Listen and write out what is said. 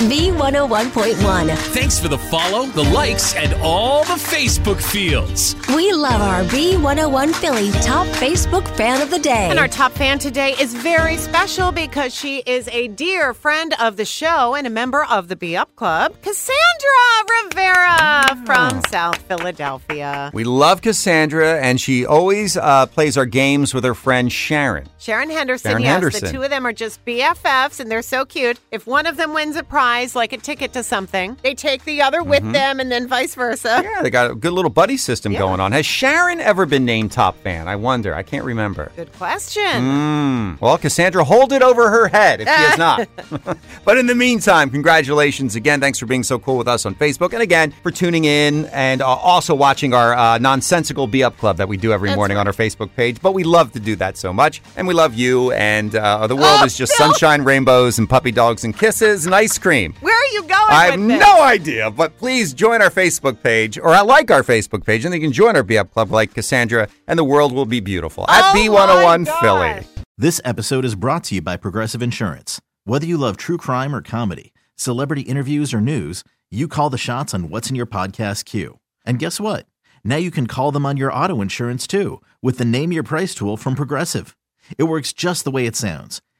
B101.1. Thanks for the follow, the likes, and all the Facebook fields. We love our B101 Philly top Facebook fan of the day. And our top fan today is very special because she is a dear friend of the show and a member of the Be Up Club, Cassandra Rivera from South Philadelphia. We love Cassandra, and she always uh, plays our games with her friend Sharon. Sharon Henderson, Sharon yes, Henderson. the two of them are just BFFs and they're so cute. If one of them wins a prize, like a ticket to something, they take the other with them and then vice versa. Mm-hmm. Yeah, they got a good little buddy system going on. Has Sharon ever been named top fan? I wonder. I can't remember. Good question. Mm. Well, Cassandra, hold it over her head if she has not. but in the meantime, congratulations again. Thanks for being so cool with us on Facebook. And again, for tuning in and uh, also watching our uh, nonsensical Be Up Club that we do every That's morning on our. Facebook page. But we love to do that so much. And we love you. And uh, the world Oh, is just sunshine, rainbows, and puppy dogs and kisses and ice cream. Where are you going I have this? no idea, but please join our Facebook page, or I like our Facebook page, and you can join our Be Up Club like Cassandra, and the world will be beautiful at Oh B101 Philly. This episode is brought to you by Progressive Insurance. Whether you love true crime or comedy, celebrity interviews or news, you call the shots on what's in your podcast queue. And guess what? Now you can call them on your auto insurance too with the Name Your Price tool from Progressive. It works just the way it sounds.